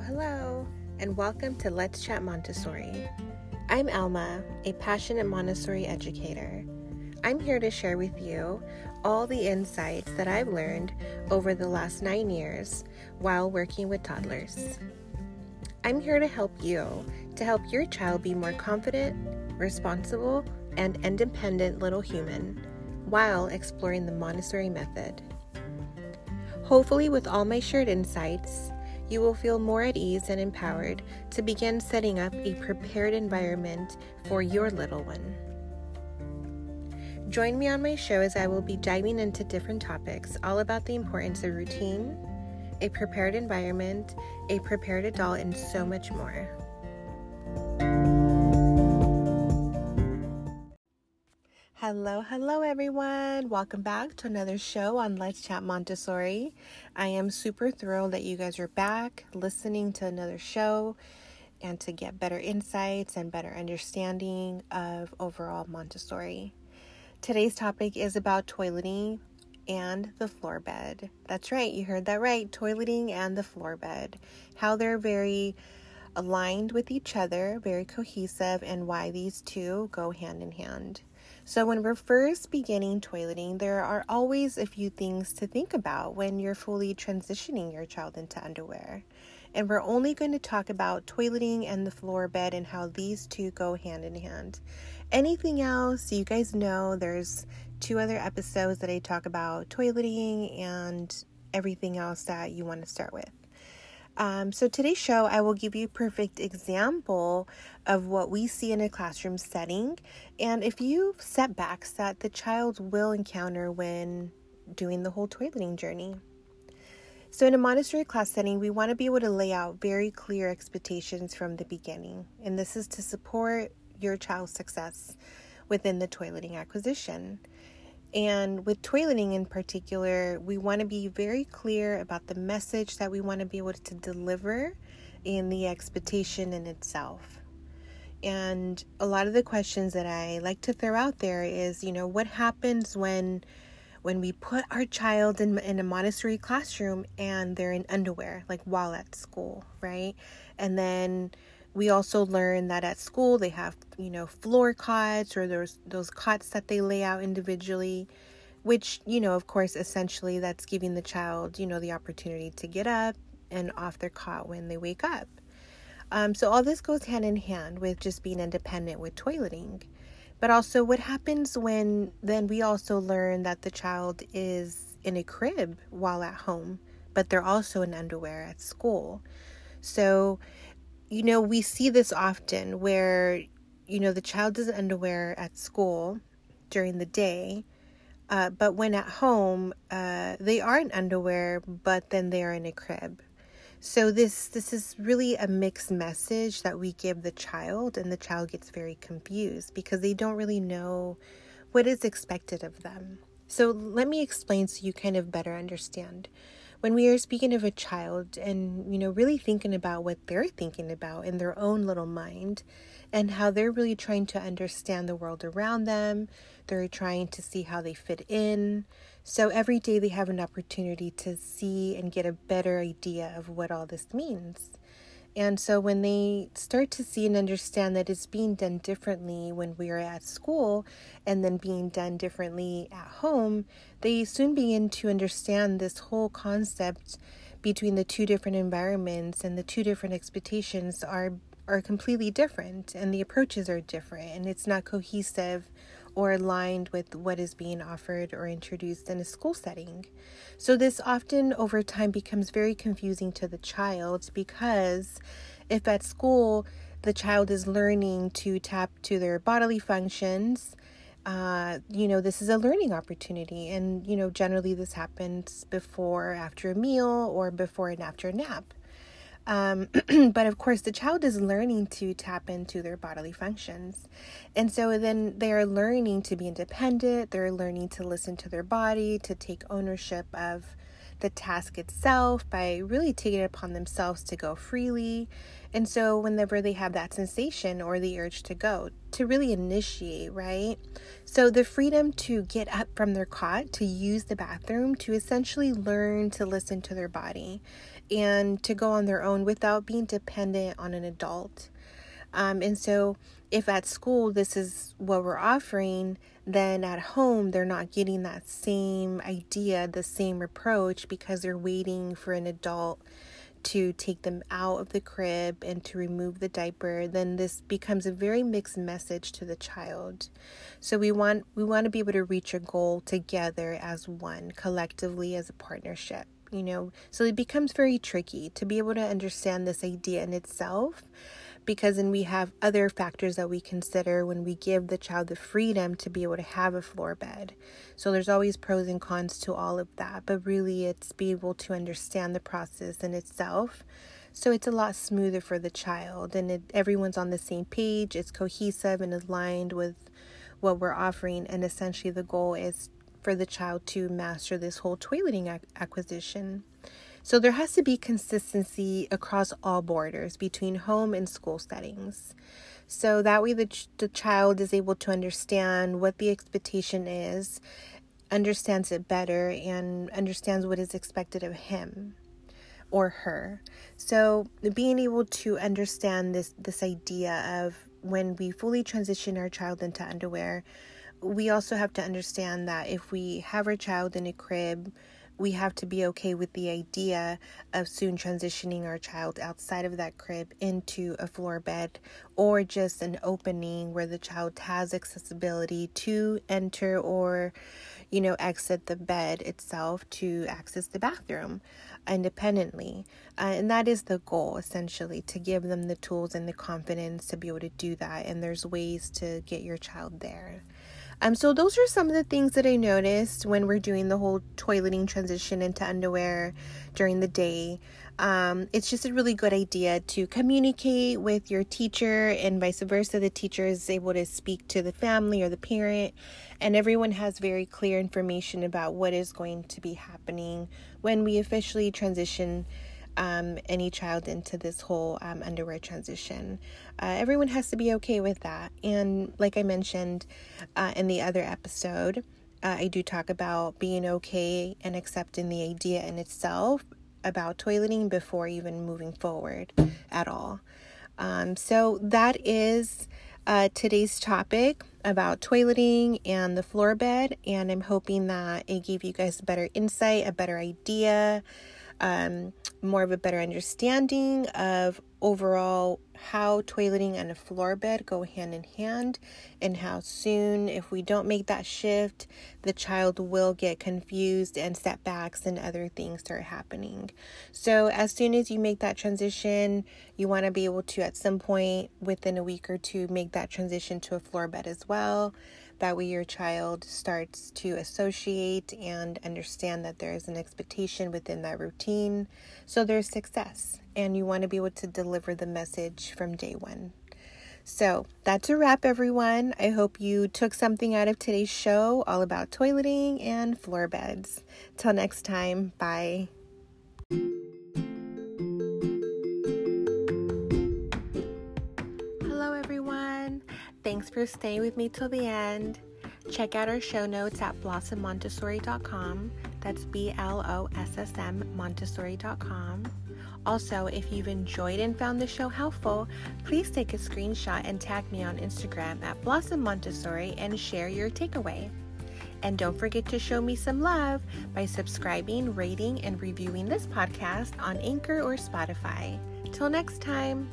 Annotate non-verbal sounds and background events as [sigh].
Hello, and welcome to Let's Chat Montessori. I'm Elma, a passionate Montessori educator. I'm here to share with you all the insights that I've learned over the last nine years while working with toddlers. I'm here to help you to help your child be more confident, responsible, and independent little human while exploring the Montessori method. Hopefully, with all my shared insights, you will feel more at ease and empowered to begin setting up a prepared environment for your little one. Join me on my show as I will be diving into different topics all about the importance of routine, a prepared environment, a prepared adult, and so much more. Hello, everyone. Welcome back to another show on Let's Chat Montessori. I am super thrilled that you guys are back listening to another show and to get better insights and better understanding of overall Montessori. Today's topic is about toileting and the floor bed. That's right, you heard that right. Toileting and the floor bed. How they're very aligned with each other, very cohesive, and why these two go hand in hand. So, when we're first beginning toileting, there are always a few things to think about when you're fully transitioning your child into underwear. And we're only going to talk about toileting and the floor bed and how these two go hand in hand. Anything else, you guys know there's two other episodes that I talk about toileting and everything else that you want to start with. Um, so, today's show, I will give you a perfect example of what we see in a classroom setting and a few setbacks that the child will encounter when doing the whole toileting journey. So, in a Montessori class setting, we want to be able to lay out very clear expectations from the beginning, and this is to support your child's success within the toileting acquisition. And with toileting in particular, we want to be very clear about the message that we want to be able to deliver in the expectation in itself. And a lot of the questions that I like to throw out there is, you know, what happens when when we put our child in, in a Montessori classroom and they're in underwear, like while at school, right? And then we also learn that at school they have you know floor cots or there's those cots that they lay out individually which you know of course essentially that's giving the child you know the opportunity to get up and off their cot when they wake up. Um, so all this goes hand in hand with just being independent with toileting. But also what happens when then we also learn that the child is in a crib while at home but they're also in underwear at school. So you know, we see this often where, you know, the child is underwear at school during the day, uh, but when at home, uh, they are in underwear, but then they are in a crib. So this this is really a mixed message that we give the child, and the child gets very confused because they don't really know what is expected of them. So let me explain so you kind of better understand when we are speaking of a child and, you know, really thinking about what they're thinking about in their own little mind and how they're really trying to understand the world around them, they're trying to see how they fit in. So every day they have an opportunity to see and get a better idea of what all this means. And so when they start to see and understand that it's being done differently when we are at school and then being done differently at home, they soon begin to understand this whole concept between the two different environments and the two different expectations are are completely different and the approaches are different and it's not cohesive or aligned with what is being offered or introduced in a school setting. So, this often over time becomes very confusing to the child because if at school the child is learning to tap to their bodily functions, uh, you know, this is a learning opportunity. And, you know, generally this happens before, after a meal, or before and after a nap. Um, [clears throat] but of course, the child is learning to tap into their bodily functions. And so then they are learning to be independent, they're learning to listen to their body, to take ownership of the task itself by really taking it upon themselves to go freely. And so, whenever they have that sensation or the urge to go, to really initiate, right? So the freedom to get up from their cot, to use the bathroom, to essentially learn to listen to their body and to go on their own without being dependent on an adult. Um, and so, if at school this is what we're offering, then at home they're not getting that same idea, the same approach because they're waiting for an adult to take them out of the crib and to remove the diaper then this becomes a very mixed message to the child. So we want we want to be able to reach a goal together as one collectively as a partnership you know? So it becomes very tricky to be able to understand this idea in itself because then we have other factors that we consider when we give the child the freedom to be able to have a floor bed. So there's always pros and cons to all of that, but really it's be able to understand the process in itself. So it's a lot smoother for the child and it, everyone's on the same page, it's cohesive and aligned with what we're offering and essentially the goal is for the child to master this whole toileting ac- acquisition. So there has to be consistency across all borders between home and school settings. So that way the, ch- the child is able to understand what the expectation is, understands it better, and understands what is expected of him or her. So being able to understand this this idea of when we fully transition our child into underwear, we also have to understand that if we have our child in a crib we have to be okay with the idea of soon transitioning our child outside of that crib into a floor bed or just an opening where the child has accessibility to enter or you know exit the bed itself to access the bathroom independently. Uh, and that is the goal essentially to give them the tools and the confidence to be able to do that. And there's ways to get your child there um, so those are some of the things that I noticed when we're doing the whole toileting transition into underwear during the day. Um, it's just a really good idea to communicate with your teacher and vice versa. The teacher is able to speak to the family or the parent, and everyone has very clear information about what is going to be happening when we officially transition um, any child into this whole um, underwear transition. Uh, everyone has to be okay with that. And like I mentioned uh, in the other episode, uh, I do talk about being okay and accepting the idea in itself about toileting before even moving forward at all. Um, so that is uh, today's topic about toileting and the floor bed, and I'm hoping that it gave you guys a better insight, a better idea um, more of a better understanding of overall how toileting and a floor bed go hand in hand, and how soon, if we don't make that shift, the child will get confused and setbacks and other things start happening. So, as soon as you make that transition, you want to be able to, at some point within a week or two, make that transition to a floor bed as well. That way, your child starts to associate and understand that there is an expectation within that routine. So there's success, and you want to be able to deliver the message from day one. So that's a wrap, everyone. I hope you took something out of today's show all about toileting and floor beds. Till next time, bye. Thanks for staying with me till the end. Check out our show notes at blossmmontessori.com. That's B L O S S M Montessori.com. Also, if you've enjoyed and found the show helpful, please take a screenshot and tag me on Instagram at Blossm Montessori and share your takeaway. And don't forget to show me some love by subscribing, rating, and reviewing this podcast on Anchor or Spotify. Till next time.